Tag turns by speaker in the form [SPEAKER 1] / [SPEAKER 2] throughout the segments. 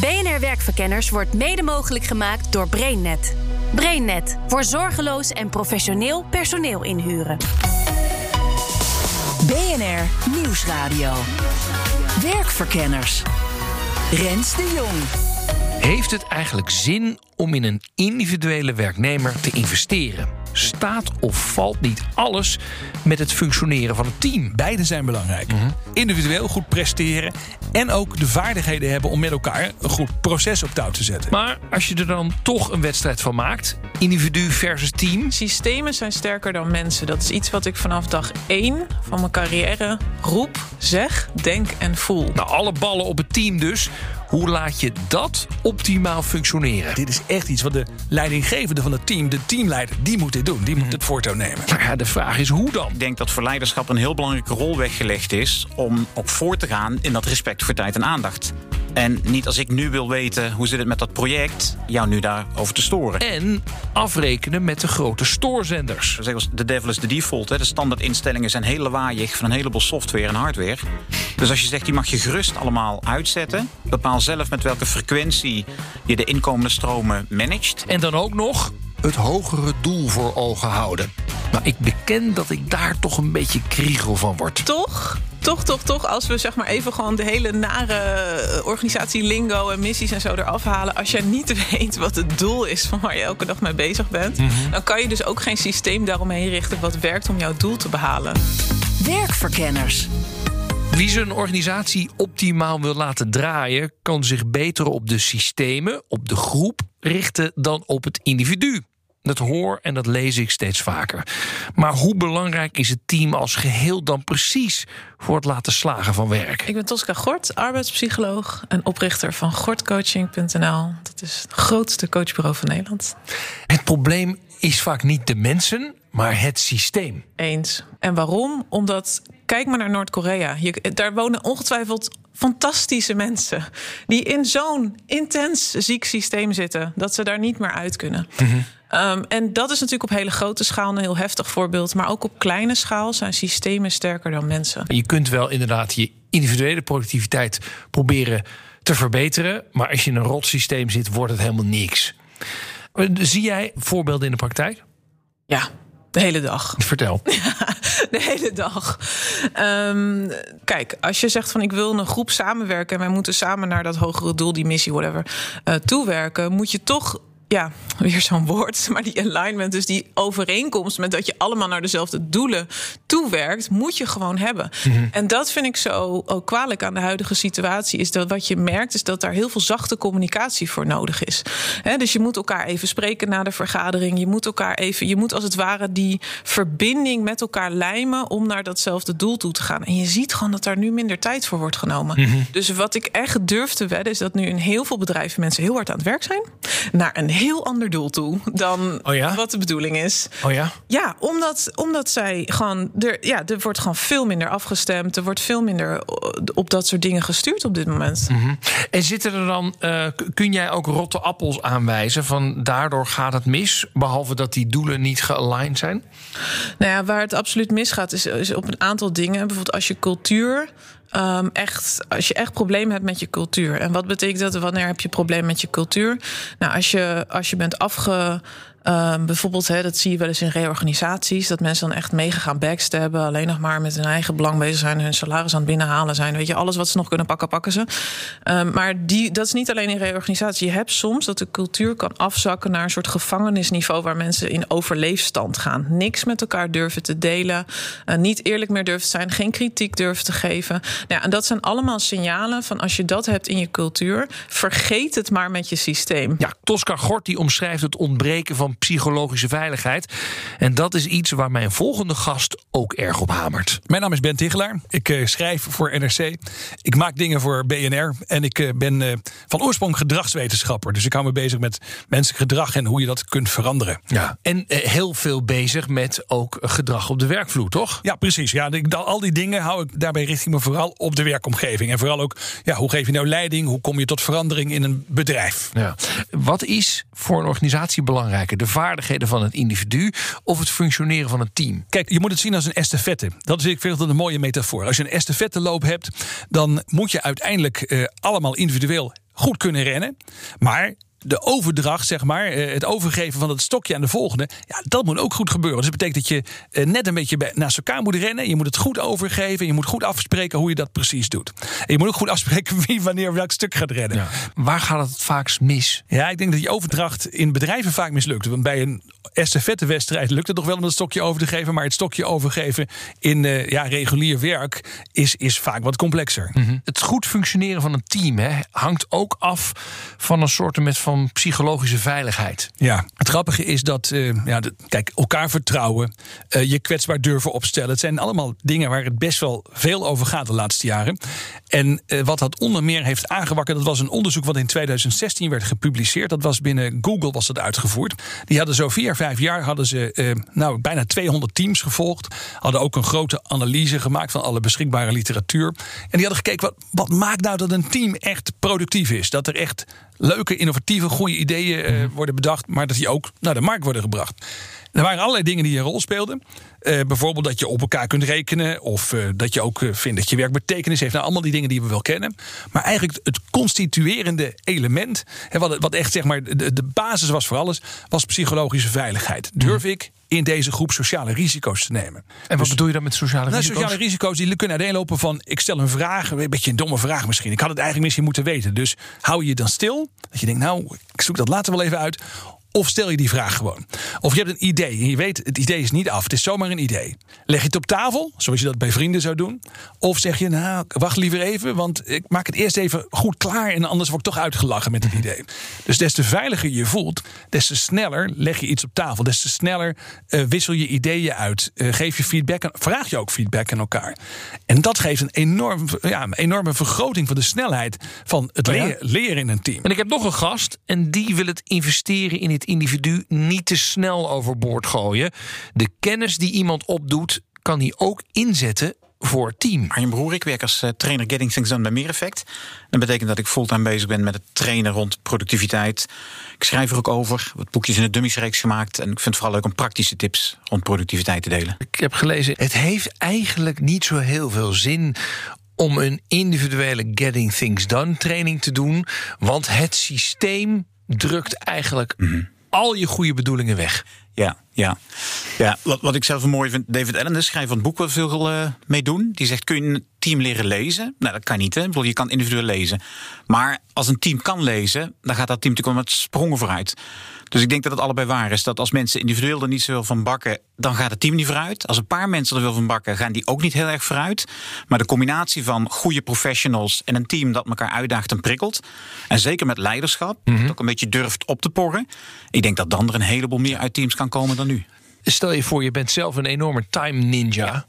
[SPEAKER 1] BNR Werkverkenners wordt mede mogelijk gemaakt door BrainNet. BrainNet voor zorgeloos en professioneel personeel inhuren.
[SPEAKER 2] BNR Nieuwsradio. Werkverkenners. Rens de Jong.
[SPEAKER 3] Heeft het eigenlijk zin om in een individuele werknemer te investeren? Staat of valt niet alles met het functioneren van een team?
[SPEAKER 4] Beide zijn belangrijk. Individueel goed presteren en ook de vaardigheden hebben om met elkaar een goed proces op touw te zetten.
[SPEAKER 3] Maar als je er dan toch een wedstrijd van maakt, individu versus team,
[SPEAKER 5] Systemen zijn sterker dan mensen. Dat is iets wat ik vanaf dag één van mijn carrière roep, zeg, denk en voel.
[SPEAKER 3] nou alle ballen op het team dus. Hoe laat je dat optimaal functioneren?
[SPEAKER 4] Dit is echt iets wat de leidinggevende van het team, de teamleider, die moet dit doen. Die moet het voortouw nemen.
[SPEAKER 3] Nou ja, de vraag is hoe dan?
[SPEAKER 6] Ik denk dat voor leiderschap een heel belangrijke rol weggelegd is om ook voor te gaan in dat respect voor tijd en aandacht. En niet als ik nu wil weten hoe zit het met dat project, jou nu daarover te storen.
[SPEAKER 3] En afrekenen met de grote stoorzenders.
[SPEAKER 6] We zeggen als de devil is de default. Hè. De standaardinstellingen zijn heel lawaaiig van een heleboel software en hardware. Dus als je zegt, die mag je gerust allemaal uitzetten. Bepaal zelf met welke frequentie je de inkomende stromen managt.
[SPEAKER 3] En dan ook nog het hogere doel voor ogen houden. Maar ik beken dat ik daar toch een beetje kriegel van word.
[SPEAKER 5] Toch? Toch, toch, toch, als we zeg maar even gewoon de hele nare eh, organisatie lingo en missies en zo eraf halen. Als jij niet weet wat het doel is van waar je elke dag mee bezig bent, dan kan je dus ook geen systeem daaromheen richten wat werkt om jouw doel te behalen.
[SPEAKER 2] Werkverkenners.
[SPEAKER 3] Wie zijn organisatie optimaal wil laten draaien, kan zich beter op de systemen, op de groep richten dan op het individu. Dat hoor en dat lees ik steeds vaker. Maar hoe belangrijk is het team als geheel dan precies voor het laten slagen van werk?
[SPEAKER 5] Ik ben Tosca Gort, arbeidspsycholoog en oprichter van gortcoaching.nl. Dat is het grootste coachbureau van Nederland.
[SPEAKER 3] Het probleem is vaak niet de mensen, maar het systeem.
[SPEAKER 5] Eens. En waarom? Omdat, kijk maar naar Noord-Korea. Daar wonen ongetwijfeld fantastische mensen. die in zo'n intens ziek systeem zitten. dat ze daar niet meer uit kunnen. Um, en dat is natuurlijk op hele grote schaal een heel heftig voorbeeld. Maar ook op kleine schaal zijn systemen sterker dan mensen.
[SPEAKER 3] Je kunt wel inderdaad je individuele productiviteit proberen te verbeteren. Maar als je in een rot systeem zit, wordt het helemaal niks. Zie jij voorbeelden in de praktijk?
[SPEAKER 5] Ja, de hele dag.
[SPEAKER 3] Vertel.
[SPEAKER 5] De hele dag. Ehm, kijk, als je zegt van ik wil een groep samenwerken en wij moeten samen naar dat hogere doel, die missie, whatever, eh, toewerken, moet je toch. Ja, weer zo'n woord. Maar die alignment, dus die overeenkomst met dat je allemaal naar dezelfde doelen toewerkt, moet je gewoon hebben. En dat vind ik zo ook kwalijk aan de huidige situatie. Is dat wat je merkt, is dat daar heel veel zachte communicatie voor nodig is. Dus je moet elkaar even spreken na de vergadering. Je moet elkaar even, je moet als het ware die verbinding met elkaar lijmen om naar datzelfde doel toe te gaan. En je ziet gewoon dat daar nu minder tijd voor wordt genomen. Dus wat ik echt durf te wedden, is dat nu in heel veel bedrijven mensen heel hard aan het werk zijn. Naar een heel ander doel toe dan
[SPEAKER 3] Oh ja?
[SPEAKER 5] wat de bedoeling is.
[SPEAKER 3] Oh ja?
[SPEAKER 5] Ja, omdat, omdat zij gewoon. Er, ja, er wordt gewoon veel minder afgestemd. Er wordt veel minder op dat soort dingen gestuurd op dit moment.
[SPEAKER 3] En zitten er dan, eh, kun jij ook rotte appels aanwijzen van daardoor gaat het mis, behalve dat die doelen niet gealigned zijn?
[SPEAKER 5] Nou ja, waar het absoluut misgaat, is, is op een aantal dingen. Bijvoorbeeld als je cultuur. Ehm, echt, als je echt problemen hebt met je cultuur. En wat betekent dat? Wanneer heb je problemen met je cultuur? Nou, als je, als je bent afge. Ehm, bijvoorbeeld, dat zie je wel eens in reorganisaties, dat mensen dan echt mega gaan backstabben, alleen nog maar met hun eigen belang bezig zijn, hun salaris aan het binnenhalen zijn. Weet je, alles wat ze nog kunnen pakken, pakken ze. Ehm, maar die, dat is niet alleen in reorganisatie. Je hebt soms dat de cultuur kan afzakken naar een soort gevangenisniveau waar mensen in overleefstand gaan. Niks met elkaar durven te delen, eh, niet eerlijk meer durven te zijn, geen kritiek durven te geven. Nou en dat zijn allemaal signalen van als je dat hebt in je cultuur, vergeet het maar met je systeem.
[SPEAKER 3] Ja, Tosca Gort die omschrijft het ontbreken van psychologische veiligheid. En dat is iets waar mijn volgende gast ook erg op hamert.
[SPEAKER 4] Mijn naam is Ben Tigelaar. Ik eh, schrijf voor NRC. Ik maak dingen voor BNR. En ik eh, ben eh, van oorsprong gedragswetenschapper. Dus ik hou me bezig met menselijk gedrag en hoe je dat kunt veranderen.
[SPEAKER 3] Ja. En heel veel bezig met ook gedrag op de werkvloer, toch?
[SPEAKER 4] Ja, precies. Ja, al die dingen hou ik daarbij richting me vooral op de werkomgeving. En vooral ook, ja, hoe geef je nou leiding? Hoe kom je tot verandering in een bedrijf?
[SPEAKER 3] Ja. Wat is voor een organisatie belangrijker? De vaardigheden van het individu of het functioneren van een team?
[SPEAKER 4] Kijk, je moet het zien als een estafette. Dat is, ik vind dat een mooie metafoor. Als je een estafetteloop hebt, dan moet je uiteindelijk eh, allemaal individueel goed kunnen rennen. Maar de overdracht, zeg maar, eh, het overgeven van het stokje aan de volgende, ja, dat moet ook goed gebeuren. Dus dat betekent dat je eh, net een beetje naast elkaar moet rennen. Je moet het goed overgeven. Je moet goed afspreken hoe je dat precies doet. En je moet ook goed afspreken wie wanneer welk stuk gaat rennen.
[SPEAKER 3] Ja. Waar gaat het vaakst mis?
[SPEAKER 4] Ja, ik denk dat die overdracht in bedrijven vaak mislukt. Want bij een estafettewedstrijd lukt het nog wel om het stokje over te geven. Maar het stokje overgeven in eh, ja, regulier werk is, is vaak wat complexer.
[SPEAKER 3] Het goed functioneren van een team hè, hangt ook af van een soort met van psychologische veiligheid.
[SPEAKER 4] Ja, het grappige is dat, eh, ja, de- kijk, elkaar vertrouwen, eh, je kwetsbaar durven opstellen. Het zijn allemaal dingen waar het best wel veel over gaat de laatste jaren. En eh, wat dat onder meer heeft aangewakkerd, dat was een onderzoek wat in 2016 werd gepubliceerd. Dat was binnen Google was dat uitgevoerd. Die hadden zo vier, vijf jaar hadden ze nou, bijna 200 teams gevolgd. Hadden ook een grote analyse gemaakt van alle beschikbare literatuur. En die hadden gekeken, wat, wat maakt nou dat een team echt productief is? Dat er echt leuke, innovatieve, goede ideeën eh, worden bedacht, maar dat die ook naar de markt worden gebracht. Er waren allerlei dingen die een rol speelden. Eh, bijvoorbeeld dat je op elkaar kunt rekenen. Of eh, dat je ook vindt dat je werk betekenis heeft. Nou, allemaal die dingen die we wel kennen. Maar eigenlijk het constituerende element. Hè, wat, wat echt zeg maar de, de basis was voor alles. Was psychologische veiligheid. Durf ik in deze groep sociale risico's te nemen?
[SPEAKER 3] En wat bedoel je dan met sociale
[SPEAKER 4] Nou,
[SPEAKER 3] risico's?
[SPEAKER 4] sociale risico's die kunnen uiteenlopen van... ik stel een vraag, een beetje een domme vraag misschien. Ik had het eigenlijk misschien moeten weten. Dus hou je dan stil? Dat je denkt, nou, ik zoek dat later wel even uit. Of stel je die vraag gewoon. Of je hebt een idee en je weet, het idee is niet af. Het is zomaar een idee. Leg je het op tafel, zoals je dat bij vrienden zou doen. Of zeg je, nou, wacht liever even... want ik maak het eerst even goed klaar... en anders word ik toch uitgelachen met het idee. Dus des te veiliger je voelt... des te sneller leg je iets op tafel. Des te sneller eh, wissel je ideeën uit. Eh, geef je feedback, en vraag je ook feedback aan elkaar. En dat geeft een, enorm, ja, een enorme vergroting van de snelheid... van het
[SPEAKER 3] Oh
[SPEAKER 4] leren, leren in een team.
[SPEAKER 3] En ik heb nog een gast en die wil het investeren in het individu niet te snel overboord gooien. De kennis die iemand opdoet, kan hij ook inzetten voor het team.
[SPEAKER 6] Arjen Broer, ik werk als eh, trainer Getting Things Done bij Meer Effect. Dat betekent dat ik fulltime bezig ben met het trainen rond productiviteit. Ik schrijf er ook over, wat boekjes in de dummiesreeks gemaakt. En ik vind het vooral leuk om praktische tips rond productiviteit te delen.
[SPEAKER 3] Ik heb gelezen, het heeft eigenlijk niet zo heel veel zin om een individuele Getting Things Done training te doen, want het systeem drukt eigenlijk al je goede bedoelingen weg.
[SPEAKER 6] Ja, ja. ja wat, wat ik zelf een mooi vind, David Allen, de schrijver van het boek, wat veel eh, mee doen. Die zegt: kun je een team leren lezen? Nou, dat kan niet. Hè? Ik bedoel, je kan individueel lezen. Maar als een team kan lezen, dan gaat dat team natuurlijk wel met sprongen vooruit. Dus ik denk dat het allebei waar is. Dat als mensen individueel er niet zoveel van bakken, dan gaat het team niet vooruit. Als een paar mensen er veel van bakken, gaan die ook niet heel erg vooruit. Maar de combinatie van goede professionals en een team dat elkaar uitdaagt en prikkelt. En zeker met leiderschap, dat ook een beetje durft op te porren. Ik denk dat dan er een heleboel meer uit teams kan komen dan nu.
[SPEAKER 3] Stel je voor, je bent zelf een enorme time ninja.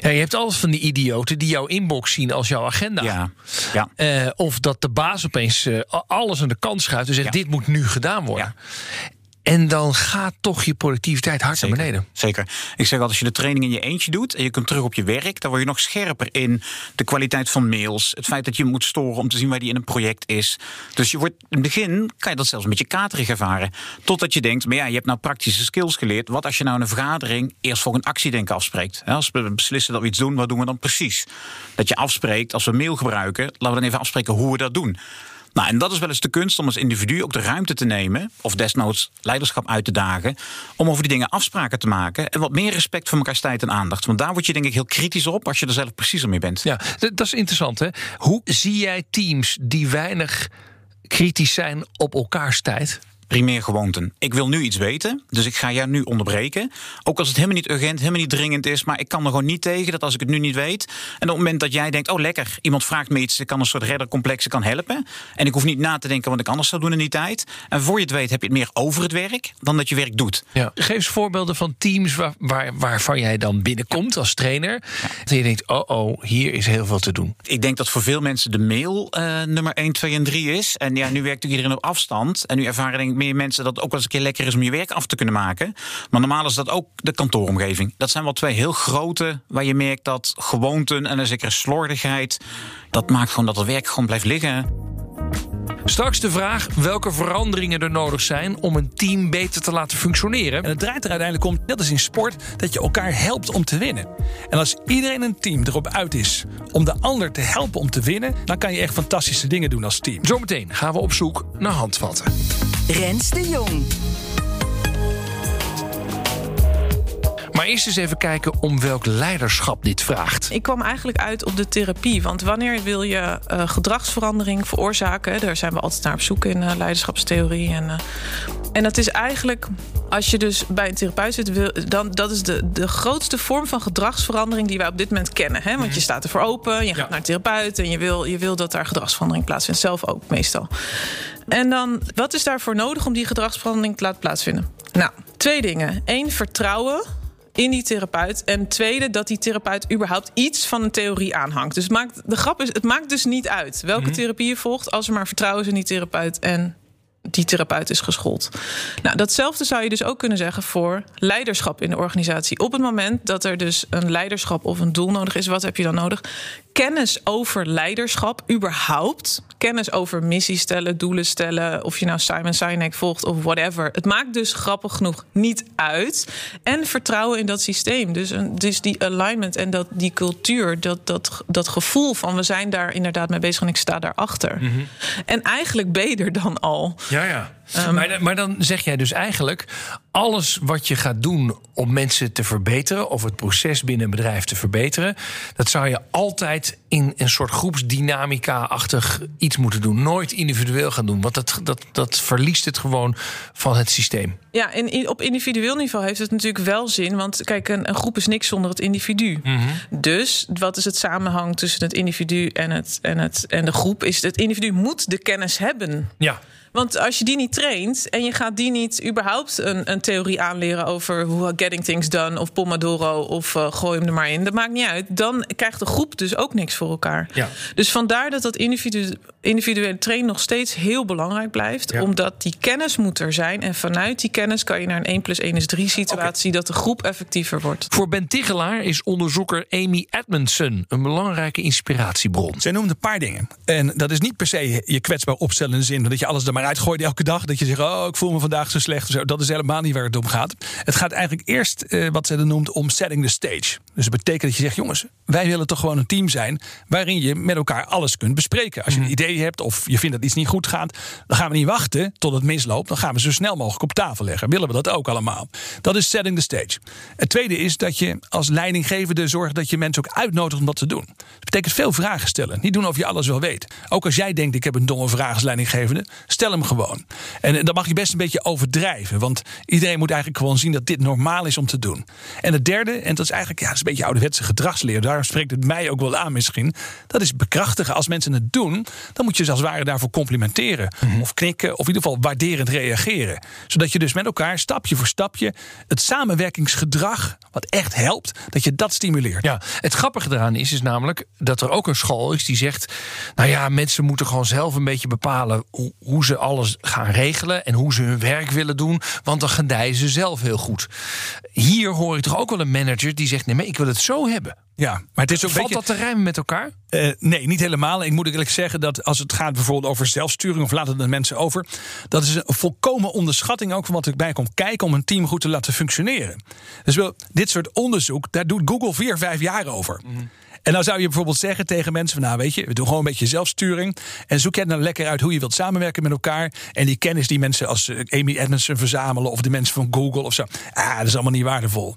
[SPEAKER 3] Ja. je hebt altijd van die idioten die jouw inbox zien als jouw agenda.
[SPEAKER 6] Ja, ja.
[SPEAKER 3] Eh, of dat de baas opeens eh, alles aan de kant schuift en zegt: dit moet nu gedaan worden. En dan gaat toch je productiviteit hard naar beneden.
[SPEAKER 6] Zeker. Ik zeg altijd, als je de training in je eentje doet en je komt terug op je werk, dan word je nog scherper in de kwaliteit van mails. Het feit dat je moet storen om te zien waar die in een project is. Dus je wordt in het begin kan je dat zelfs een beetje katerig ervaren. Totdat je denkt, maar ja, je hebt nou praktische skills geleerd. Wat als je nou in een vergadering eerst voor een actiedenken afspreekt? Als we beslissen dat we iets doen, wat doen we dan precies? Dat je afspreekt, als we mail gebruiken, laten we dan even afspreken hoe we dat doen. Nou, en dat is wel eens de kunst om als individu ook de ruimte te nemen, of desnoods leiderschap uit te dagen, om over die dingen afspraken te maken en wat meer respect voor elkaars tijd en aandacht. Want daar word je denk ik heel kritisch op als je er zelf preciezer mee bent.
[SPEAKER 3] Ja, dat is interessant. Hè? Hoe zie jij teams die weinig kritisch zijn op elkaars tijd?
[SPEAKER 6] Primair gewoonten. Ik wil nu iets weten, dus ik ga jou nu onderbreken. Ook als het helemaal niet urgent, helemaal niet dringend is, maar ik kan er gewoon niet tegen dat als ik het nu niet weet. En op het moment dat jij denkt, oh lekker, iemand vraagt me iets, ik kan een soort reddercomplex, ik kan helpen. En ik hoef niet na te denken wat ik anders zou doen in die tijd. En voor je het weet heb je het meer over het werk dan dat je werk doet.
[SPEAKER 3] Ja. Geef eens voorbeelden van teams waar, waar, waarvan jij dan binnenkomt als trainer. En je denkt, oh oh, hier is heel veel te doen.
[SPEAKER 6] Ik denk dat voor veel mensen de mail eh, nummer 1, 2 en 3 is. En ja, nu werkt natuurlijk iedereen op afstand. En nu ervaren denk ik meer mensen dat ook wel eens een keer lekker is om je werk af te kunnen maken. Maar normaal is dat ook de kantooromgeving. Dat zijn wel twee heel grote waar je merkt dat gewoonten en een zekere slordigheid. Dat maakt gewoon dat het werk gewoon blijft liggen.
[SPEAKER 3] Straks de vraag welke veranderingen er nodig zijn om een team beter te laten functioneren.
[SPEAKER 4] En het draait er uiteindelijk om, net als in sport, dat je elkaar helpt om te winnen. En als iedereen een team erop uit is om de ander te helpen om te winnen, dan kan je echt fantastische dingen doen als team.
[SPEAKER 3] Zometeen gaan we op zoek naar handvatten.
[SPEAKER 2] Rens de Jong.
[SPEAKER 3] Maar eerst eens even kijken om welk leiderschap dit vraagt.
[SPEAKER 5] Ik kwam eigenlijk uit op de therapie. Want wanneer wil je uh, gedragsverandering veroorzaken? Daar zijn we altijd naar op zoek in uh, leiderschapstheorie. En, uh, en dat is eigenlijk, als je dus bij een therapeut zit, wil, dan dat is de, de grootste vorm van gedragsverandering die wij op dit moment kennen. Hè? Want je staat ervoor open, je gaat ja. naar een therapeut en je wil, je wil dat daar gedragsverandering plaatsvindt. Zelf ook meestal. En dan, wat is daarvoor nodig om die gedragsverandering te laten plaatsvinden? Nou, twee dingen. Eén, vertrouwen in die therapeut. En tweede, dat die therapeut überhaupt iets van een theorie aanhangt. Dus het maakt, de grap is, het maakt dus niet uit welke mm -hmm. therapie je volgt... als er maar vertrouwen is in die therapeut en die therapeut is geschoold. Nou, datzelfde zou je dus ook kunnen zeggen voor leiderschap in de organisatie. Op het moment dat er dus een leiderschap of een doel nodig is, wat heb je dan nodig? Kennis over leiderschap, überhaupt. Kennis over missies stellen, doelen stellen. Of je nou Simon Sinek volgt of whatever. Het maakt dus grappig genoeg niet uit. En vertrouwen in dat systeem. Dus, een, dus die alignment en dat, die cultuur, dat, dat, dat gevoel van we zijn daar inderdaad mee bezig en ik sta daarachter. Mm -hmm. En eigenlijk ben je er dan al.
[SPEAKER 3] Ja, ja. Um, maar, maar, dan zeg jij dus eigenlijk: alles wat je gaat doen om mensen te verbeteren, of het proces binnen een bedrijf te verbeteren, dat zou je altijd in een soort groepsdynamica-achtig iets moeten doen. Nooit individueel gaan doen, want dat, dat, dat verliest het gewoon van het systeem.
[SPEAKER 5] Ja, en op individueel niveau heeft het natuurlijk wel zin. Want kijk, een, een groep is niks zonder het individu. Mm -hmm. Dus wat is het samenhang tussen het individu en, het, en, het, en de groep? Is het individu moet de kennis hebben.
[SPEAKER 3] Ja.
[SPEAKER 5] Want als je die niet traint en je gaat die niet überhaupt een, een theorie aanleren over hoe getting things done of Pomodoro of uh, gooi hem er maar in, dat maakt niet uit. Dan krijgt de groep dus ook niks voor elkaar.
[SPEAKER 3] Ja.
[SPEAKER 5] Dus vandaar dat dat individu, individuele trainen nog steeds heel belangrijk blijft,
[SPEAKER 3] Ja.
[SPEAKER 5] omdat die kennis moet er zijn en vanuit die kennis kan je naar een 1 plus 1 is 3 situatie dat de groep effectiever wordt.
[SPEAKER 3] Voor Ben Tigelaar is onderzoeker Amy Edmondson een belangrijke inspiratiebron.
[SPEAKER 4] Zij noemt een paar dingen. En dat is niet per se je kwetsbaar opstellen in de zin dat je alles er maar uitgooit elke dag. Dat je zegt, oh, ik voel me vandaag zo slecht. Zo. Dat is helemaal niet waar het om gaat. Het gaat eigenlijk eerst, eh, wat zij dan noemt, om setting the stage. Dus dat betekent dat je zegt, jongens, wij willen toch gewoon een team zijn waarin je met elkaar alles kunt bespreken. Als je een idee hebt of je vindt dat iets niet goed gaat, dan gaan we niet wachten tot het misloopt. Dan gaan we zo snel mogelijk op tafel leggen. Willen we dat ook allemaal? Dat is setting the stage. Het tweede is dat je als leidinggevende zorgt dat je mensen ook uitnodigt om dat te doen. Dat betekent veel vragen stellen. Niet doen of je alles wel weet. Ook als jij denkt, ik heb een domme vraag als leidinggevende, stel hem gewoon. En dan mag je best een beetje overdrijven. Want iedereen moet eigenlijk gewoon zien dat dit normaal is om te doen. En het derde, en dat is eigenlijk ja, dat is een beetje ouderwetse gedragsleer. Daarom spreekt het mij ook wel aan misschien. Dat is bekrachtigen. Als mensen het doen, dan moet je ze als het ware daarvoor complimenteren. Of knikken, of in ieder geval waarderend reageren. Zodat je dus met elkaar stapje voor stapje het samenwerkingsgedrag, wat echt helpt, dat je dat stimuleert.
[SPEAKER 3] Ja, het grappige eraan is, is namelijk dat er ook een school is die zegt: Nou ja, mensen moeten gewoon zelf een beetje bepalen hoe, hoe ze alles gaan regelen en hoe ze hun werk willen doen, want dan gedijen ze zelf heel goed. Hier hoor ik toch ook wel een manager die zegt: Nee, maar ik wil het zo hebben.
[SPEAKER 4] Ja, maar het is ook
[SPEAKER 3] Valt
[SPEAKER 4] beetje,
[SPEAKER 3] dat te rijmen met elkaar?
[SPEAKER 4] Uh, nee, niet helemaal. Ik moet eerlijk zeggen dat als het gaat bijvoorbeeld over zelfsturing of laten het de mensen over, dat is een volkomen onderschatting ook van wat ik bij kom kijken om een team goed te laten functioneren. Dus wel, dit soort onderzoek, daar doet Google vier, vijf jaar over. Mm. En dan zou je bijvoorbeeld zeggen tegen mensen van nou weet je, we doen gewoon een beetje zelfsturing en zoek jij nou lekker uit hoe je wilt samenwerken met elkaar en die kennis die mensen als Amy Edmondson verzamelen of de mensen van Google of zo. Ah, dat is allemaal niet waardevol.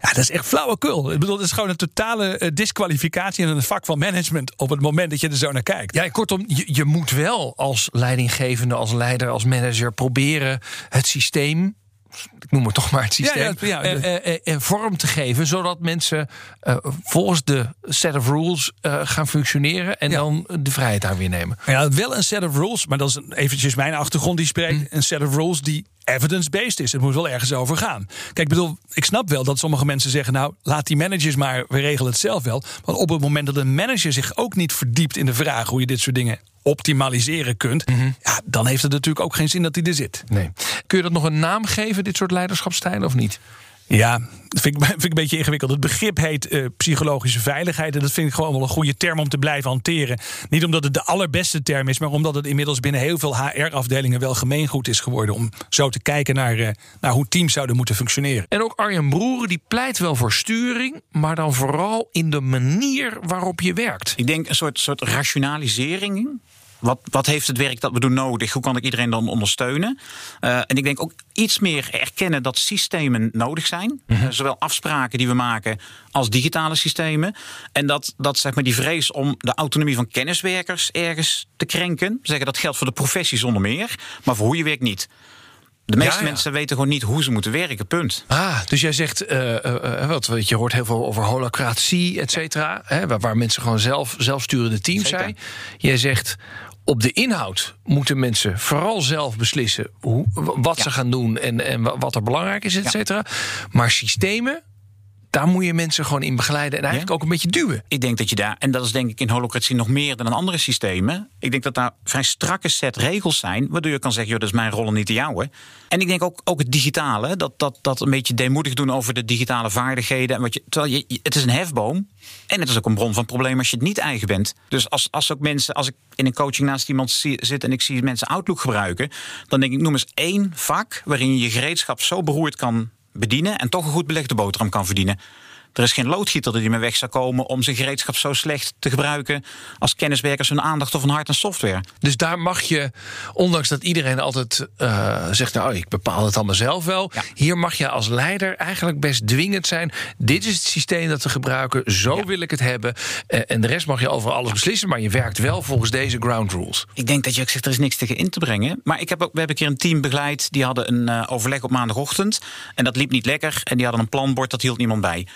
[SPEAKER 4] Ja, dat is echt flauwekul. Ik bedoel, het is gewoon een totale uh, disqualificatie in het vak van management op het moment dat je er zo naar kijkt.
[SPEAKER 3] Ja, kortom, je, je moet wel als leidinggevende, als leider, als manager proberen het systeem ik noem het toch maar het systeem,
[SPEAKER 4] ja, ja,
[SPEAKER 3] ja, uh, uh, vorm te geven, zodat mensen volgens de set of rules gaan functioneren en dan de vrijheid daar weer nemen.
[SPEAKER 4] Ja, wel een set of rules, maar dat is eventjes mijn achtergrond die spreekt. Mm. Een set of rules die evidence-based is. Het moet wel ergens over gaan. Kijk, ik bedoel, ik snap wel dat sommige mensen zeggen: Nou, laat die managers maar, we regelen het zelf wel. Want op het moment dat een manager zich ook niet verdiept in de vraag hoe je dit soort dingen optimaliseren kunt, mm -hmm. ja, dan heeft het natuurlijk ook geen zin dat hij er zit.
[SPEAKER 3] Nee. Kun je dat nog een naam geven, dit soort leiderschapstijlen, of niet?
[SPEAKER 4] Ja, dat vind ik, vind ik een beetje ingewikkeld. Het begrip heet eh, psychologische veiligheid. En dat vind ik gewoon wel een goede term om te blijven hanteren. Niet omdat het de allerbeste term is, maar omdat het inmiddels binnen heel veel HR-afdelingen wel gemeengoed is geworden. Om zo te kijken naar, uh, naar hoe teams zouden moeten functioneren.
[SPEAKER 3] En ook Arjen Broeren die pleit wel voor sturing, maar dan vooral in de manier waarop je werkt.
[SPEAKER 6] Ik denk een soort, soort rationalisering wat, wat heeft het werk dat we doen nodig? Hoe kan ik iedereen dan ondersteunen? Uh, en ik denk ook iets meer erkennen dat systemen nodig zijn. Mm -hmm. zowel afspraken die we maken als digitale systemen. En dat, dat zeg maar die vrees om de autonomie van kenniswerkers ergens te krenken. Zeggen dat geldt voor de professie zonder meer, maar voor hoe je werkt niet. De meeste ja, ja. mensen weten gewoon niet hoe ze moeten werken, punt.
[SPEAKER 3] Ah, dus jij zegt, uh, uh, wat, weet je hoort heel veel over holocratie, et cetera. Waar, waar, mensen gewoon zelf, zelfsturende teams Zeker. zijn. Jij zegt, op de inhoud moeten mensen vooral zelf beslissen hoe, wat ja. ze gaan doen en, en wat er belangrijk is, et cetera. Ja. Maar systemen, daar moet je mensen gewoon in begeleiden en eigenlijk ja? ook een beetje duwen.
[SPEAKER 6] Ik denk dat je daar, en dat is denk ik in holocratie nog meer dan in andere systemen. Ik denk dat daar vrij strakke set regels zijn, waardoor je kan zeggen: joh, dat is mijn rol en niet de jouwe. En ik denk ook, ook het digitale, dat, dat, dat een beetje deemoedig doen over de digitale vaardigheden. En wat je, terwijl je, het is een hefboom. En het is ook een bron van problemen als je het niet eigen bent. Dus als, als ook mensen, als ik in een coaching naast iemand zit en ik zie mensen Outlook gebruiken, dan denk ik: noem eens één vak waarin je je gereedschap zo beroerd kan bedienen en toch een goed belegde boterham kan verdienen. Er is geen loodgieter die meer weg zou komen om zijn gereedschap zo slecht te gebruiken als kenniswerkers hun aandacht of een hard en software.
[SPEAKER 3] Dus daar mag je, ondanks dat iedereen altijd uh, zegt, nou ik bepaal het allemaal zelf wel. Ja. Hier mag je als leider eigenlijk best dwingend zijn. Dit is het systeem dat we gebruiken, zo ja. wil ik het hebben. Uh, en de rest mag je over alles beslissen, maar je werkt wel volgens deze ground rules.
[SPEAKER 6] Ik denk dat je ook zegt, er is niks tegen in te brengen. Maar ik heb ook, we hebben een keer een team begeleid, die hadden een uh, overleg op maandagochtend. En dat liep niet lekker. En die hadden een planbord, dat hield niemand bij.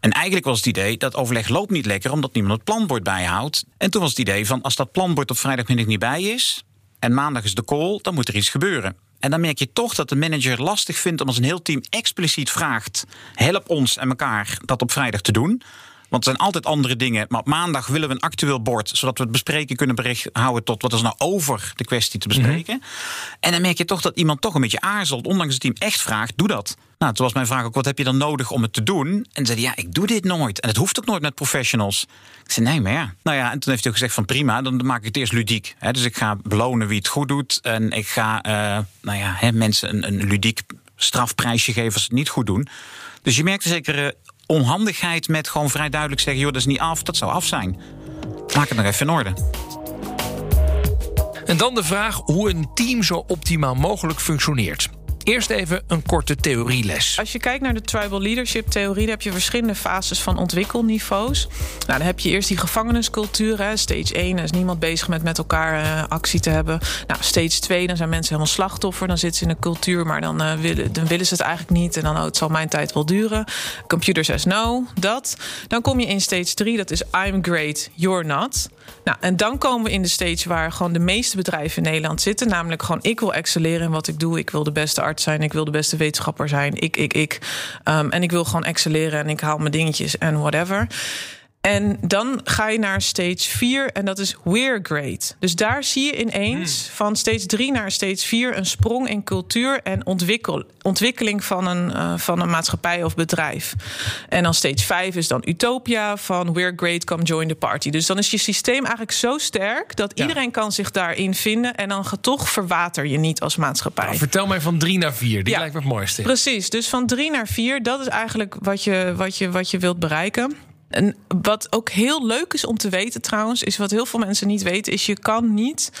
[SPEAKER 6] En eigenlijk was het idee dat overleg loopt niet lekker omdat niemand het planbord bijhoudt. En toen was het idee van als dat planbord op vrijdagmiddag niet bij is en maandag is de call, dan moet er iets gebeuren. En dan merk je toch dat de manager lastig vindt om als een heel team expliciet vraagt: help ons en elkaar dat op vrijdag te doen. Want er zijn altijd andere dingen. Maar op maandag willen we een actueel bord. Zodat we het bespreken kunnen bericht houden tot wat is nou over de kwestie te bespreken. Mm -hmm. En dan merk je toch dat iemand toch een beetje aarzelt. Ondanks het team echt vraagt, doe dat. Nou, toen was mijn vraag ook, wat heb je dan nodig om het te doen? En zei ja, ik doe dit nooit. En het hoeft ook nooit met professionals. Ik zei, nee, maar ja. Nou ja, en toen heeft hij ook gezegd van prima, dan maak ik het eerst ludiek. He, dus ik ga belonen wie het goed doet. En ik ga, uh, nou ja, he, mensen een, een ludiek strafprijsje geven als ze het niet goed doen. Dus je merkte zeker onhandigheid met gewoon vrij duidelijk zeggen: joh, dat is niet af, dat zou af zijn. Maak het nog even in orde.
[SPEAKER 3] En dan de vraag hoe een team zo optimaal mogelijk functioneert. Eerst even een korte theorieles.
[SPEAKER 5] Als je kijkt naar de tribal leadership theorie, dan heb je verschillende fases van ontwikkelniveaus. Nou, dan heb je eerst die gevangeniscultuur. Stage 1 is niemand bezig met met elkaar uh, actie te hebben. Nou, stage 2, dan zijn mensen helemaal slachtoffer. Dan zitten ze in een cultuur, maar dan, uh, willen, dan willen ze het eigenlijk niet. En dan, oh, het zal mijn tijd wel duren. Computer says no, dat. Dan kom je in stage 3, dat is I'm great, you're not. Nou, en dan komen we in de stage waar gewoon de meeste bedrijven in Nederland zitten. Namelijk gewoon, ik wil excelleren in wat ik doe. Ik wil de beste arts zijn. Ik wil de beste wetenschapper zijn. Ik, ik, ik. Um, en ik wil gewoon excelleren en ik haal mijn dingetjes en whatever. En dan ga je naar stage 4 en dat is we're great. Dus daar zie je ineens hmm. van stage 3 naar stage 4 een sprong in cultuur en ontwikkel, ontwikkeling van een, uh, van een maatschappij of bedrijf. En dan stage 5 is dan utopia van we're great, come join the party. Dus dan is je systeem eigenlijk zo sterk dat ja. iedereen kan zich daarin vinden en dan toch verwater je niet als maatschappij.
[SPEAKER 3] Nou, vertel mij van 3 naar 4, die ja, lijkt me het mooiste.
[SPEAKER 5] Precies, dus van 3 naar 4, dat is eigenlijk wat je, wat je, wat je wilt bereiken. En wat ook heel leuk is om te weten trouwens, is wat heel veel mensen niet weten, is je kan niet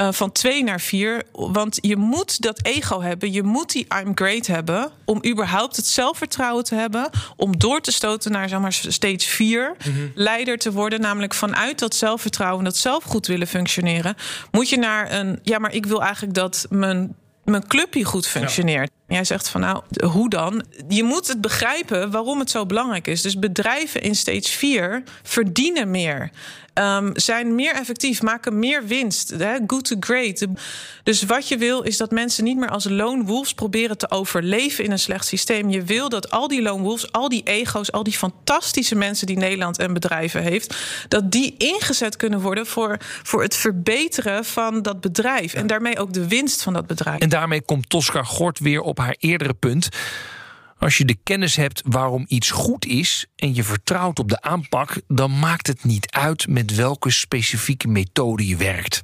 [SPEAKER 5] uh, van twee naar vier, want je moet dat ego hebben, je moet die I'm great hebben om überhaupt het zelfvertrouwen te hebben om door te stoten naar zeg maar steeds vier mm -hmm. leider te worden, namelijk vanuit dat zelfvertrouwen, dat zelf goed willen functioneren, moet je naar een ja, maar ik wil eigenlijk dat mijn mijn clubje goed functioneert. Ja. Jij zegt van nou, hoe dan? Je moet het begrijpen waarom het zo belangrijk is. Dus bedrijven in stage 4 verdienen meer. Um, zijn meer effectief, maken meer winst. Hè? Good to great. Dus wat je wil is dat mensen niet meer als lone wolves proberen te overleven in een slecht systeem. Je wil dat al die lone wolves, al die ego's, al die fantastische mensen die Nederland en bedrijven heeft, dat die ingezet kunnen worden voor, voor het verbeteren van dat bedrijf. En daarmee ook de winst van dat bedrijf.
[SPEAKER 3] En daarmee komt Tosca Gort weer op haar eerdere punt. Als je de kennis hebt waarom iets goed is en je vertrouwt op de aanpak, dan maakt het niet uit met welke specifieke methode je werkt.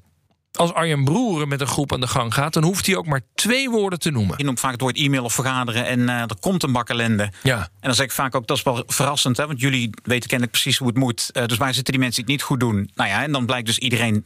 [SPEAKER 3] Als Arjen Broeren met een groep aan de gang gaat, dan hoeft hij ook maar twee woorden te noemen.
[SPEAKER 6] Je noemt vaak het woord e-mail of vergaderen en uh, er komt een bak ellende.
[SPEAKER 3] Ja.
[SPEAKER 6] En dan zeg ik vaak ook, dat is wel verrassend, hè, want jullie weten kennelijk precies hoe het moet. Uh, dus waar zitten die mensen die het niet goed doen? Nou ja, en dan blijkt dus iedereen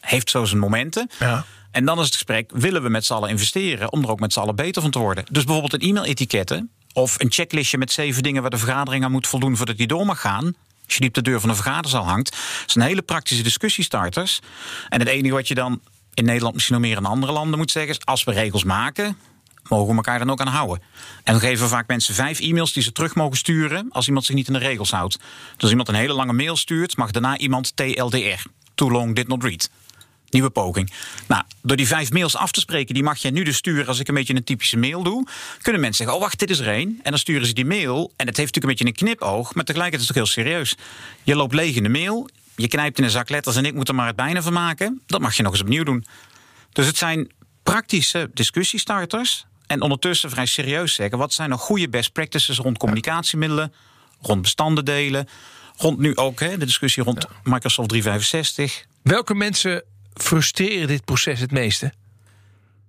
[SPEAKER 6] heeft zo zijn momenten.
[SPEAKER 3] Ja.
[SPEAKER 6] En dan is het gesprek, willen we met z'n allen investeren om er ook met z'n allen beter van te worden? Dus bijvoorbeeld een e-mail-etiketten of een checklistje met zeven dingen waar de vergadering aan moet voldoen voordat die door mag gaan. Als je die op de deur van een vergaderzaal hangt. zijn hele praktische discussiestarters. En het enige wat je dan in Nederland misschien nog meer in andere landen moet zeggen is: als we regels maken, mogen we elkaar dan ook aan houden. En dan geven we vaak mensen vijf e-mails die ze terug mogen sturen als iemand zich niet in de regels houdt. Dus als iemand een hele lange mail stuurt, mag daarna iemand TLDR. Too long did not read. Nieuwe poging. Nou, door die vijf mails af te spreken, die mag je nu dus sturen als ik een beetje een typische mail doe. Kunnen mensen zeggen: Oh, wacht, dit is er één. En dan sturen ze die mail. En het heeft natuurlijk een beetje een knipoog, maar tegelijkertijd is het toch heel serieus. Je loopt leeg in de mail, je knijpt in een zak letters en ik moet er maar het bijna van maken. Dat mag je nog eens opnieuw doen. Dus het zijn praktische discussiestarters. En ondertussen vrij serieus zeggen: wat zijn nog goede best practices rond communicatiemiddelen, rond bestanden delen. Rond nu ook hè, de discussie rond Microsoft 365.
[SPEAKER 3] Welke mensen frustreren dit proces het meeste?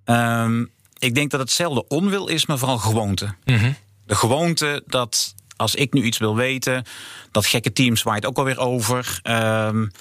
[SPEAKER 6] Um, ik denk dat hetzelfde onwil is, maar vooral gewoonte.
[SPEAKER 3] Mm -hmm.
[SPEAKER 6] De gewoonte dat als ik nu iets wil weten, dat gekke teams waait ook alweer over. Um,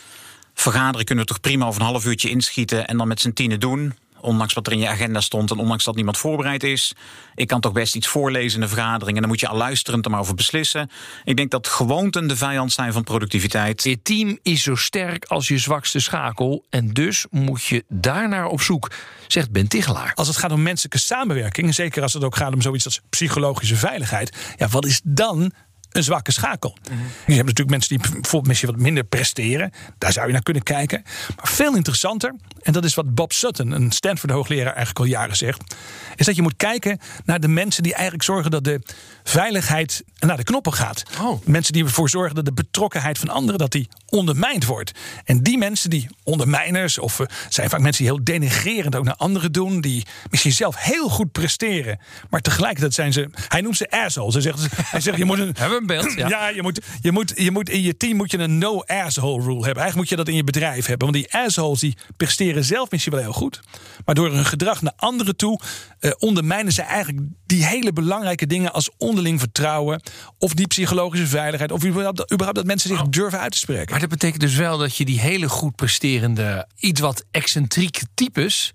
[SPEAKER 6] vergaderen kunnen we toch prima over een half uurtje inschieten en dan met z'n tienen doen. Ondanks wat er in je agenda stond en ondanks dat niemand voorbereid is. Ik kan toch best iets voorlezen in de vergadering en dan moet je al luisterend er maar over beslissen. Ik denk dat gewoonten de vijand zijn van productiviteit.
[SPEAKER 3] Je team is zo sterk als je zwakste schakel en dus moet je daarnaar op zoek, zegt Ben Tichelaar.
[SPEAKER 4] Als het gaat om menselijke samenwerking, zeker als het ook gaat om zoiets als psychologische veiligheid, ja, wat is dan een zwakke schakel. Mm -hmm. Je hebt natuurlijk mensen die bijvoorbeeld misschien wat minder presteren. Daar zou je naar kunnen kijken. Maar veel interessanter, en dat is wat Bob Sutton, een Stanford-hoogleraar, eigenlijk al jaren zegt, is dat je moet kijken naar de mensen die eigenlijk zorgen dat de veiligheid naar de knoppen gaat.
[SPEAKER 3] Oh.
[SPEAKER 4] Mensen die ervoor zorgen dat de betrokkenheid van anderen dat die ondermijnd wordt. En die mensen, die ondermijners, of uh, zijn vaak mensen die heel denigrerend ook naar anderen doen, die misschien zelf heel goed presteren, maar tegelijkertijd zijn ze, hij noemt ze assholes. Hij zegt, hij zegt je moet een
[SPEAKER 3] hebben een beeld. Ja,
[SPEAKER 4] ja je, moet, je, moet, je moet in je team moet je een no asshole rule hebben. Eigenlijk moet je dat in je bedrijf hebben, want die assholes die presteren zelf misschien wel heel goed, maar door hun gedrag naar anderen toe uh, ondermijnen ze eigenlijk die hele belangrijke dingen als onderling vertrouwen of die psychologische veiligheid of überhaupt, überhaupt dat mensen zich durven uit te spreken.
[SPEAKER 3] Dat betekent dus wel dat je die hele goed presterende, iets wat excentrieke types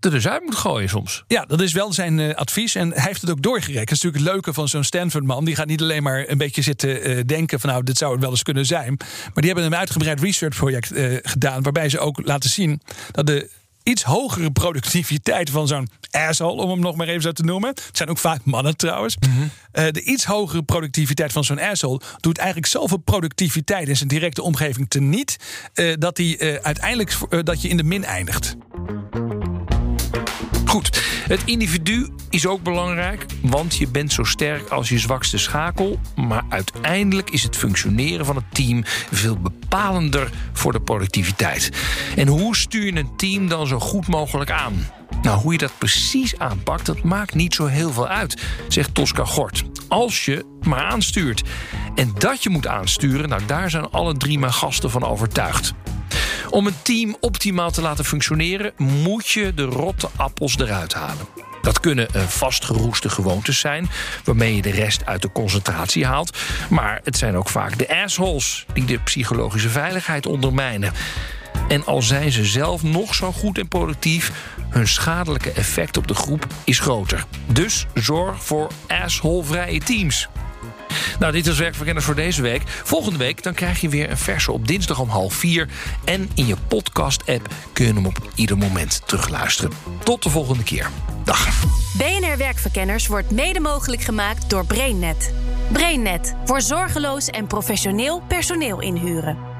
[SPEAKER 3] er dus uit moet gooien soms.
[SPEAKER 4] Ja, dat is wel zijn uh, advies. En hij heeft het ook doorgerekend. Dat is natuurlijk het leuke van zo'n Stanford-man. Die gaat niet alleen maar een beetje zitten uh, denken van... nou, dit zou het wel eens kunnen zijn. Maar die hebben een uitgebreid research-project uh, gedaan... waarbij ze ook laten zien dat de iets hogere productiviteit van zo'n asshole, om hem nog maar even zo te noemen. Het zijn ook vaak mannen trouwens.
[SPEAKER 3] Mhm.
[SPEAKER 4] Mm -hmm. uh, de iets hogere productiviteit van zo'n asshole doet eigenlijk zoveel productiviteit in zijn directe omgeving teniet. Uh, dat hij uh, uiteindelijk dat je in de min eindigt.
[SPEAKER 3] Goed, het individu is ook belangrijk, want je bent zo sterk als je zwakste schakel. Maar uiteindelijk is het functioneren van het team veel bepalender voor de productiviteit. En hoe stuur je een team dan zo goed mogelijk aan? Nou, hoe je dat precies aanpakt, dat maakt niet zo heel veel uit, zegt Tosca Gort. Als je maar aanstuurt. En dat je moet aansturen, nou daar zijn alle drie mijn gasten van overtuigd. Om een team optimaal te laten functioneren, moet je de rotte appels eruit halen. Dat kunnen vastgeroeste gewoontes zijn, waarmee je de rest uit de concentratie haalt. Maar het zijn ook vaak de assholes die de psychologische veiligheid ondermijnen. En al zijn ze zelf nog zo goed en productief, hun schadelijke effect op de groep is groter. Dus zorg voor asshole-vrije teams. Nou, dit is Werkverkenners voor deze week. Volgende week dan krijg je weer een verse op dinsdag om half vier. En in je podcast-app kun je hem op ieder moment terugluisteren. Tot de volgende keer. Dag.
[SPEAKER 1] BNR Werkverkenners wordt mede mogelijk gemaakt door BrainNet. BrainNet voor zorgeloos en professioneel personeel inhuren.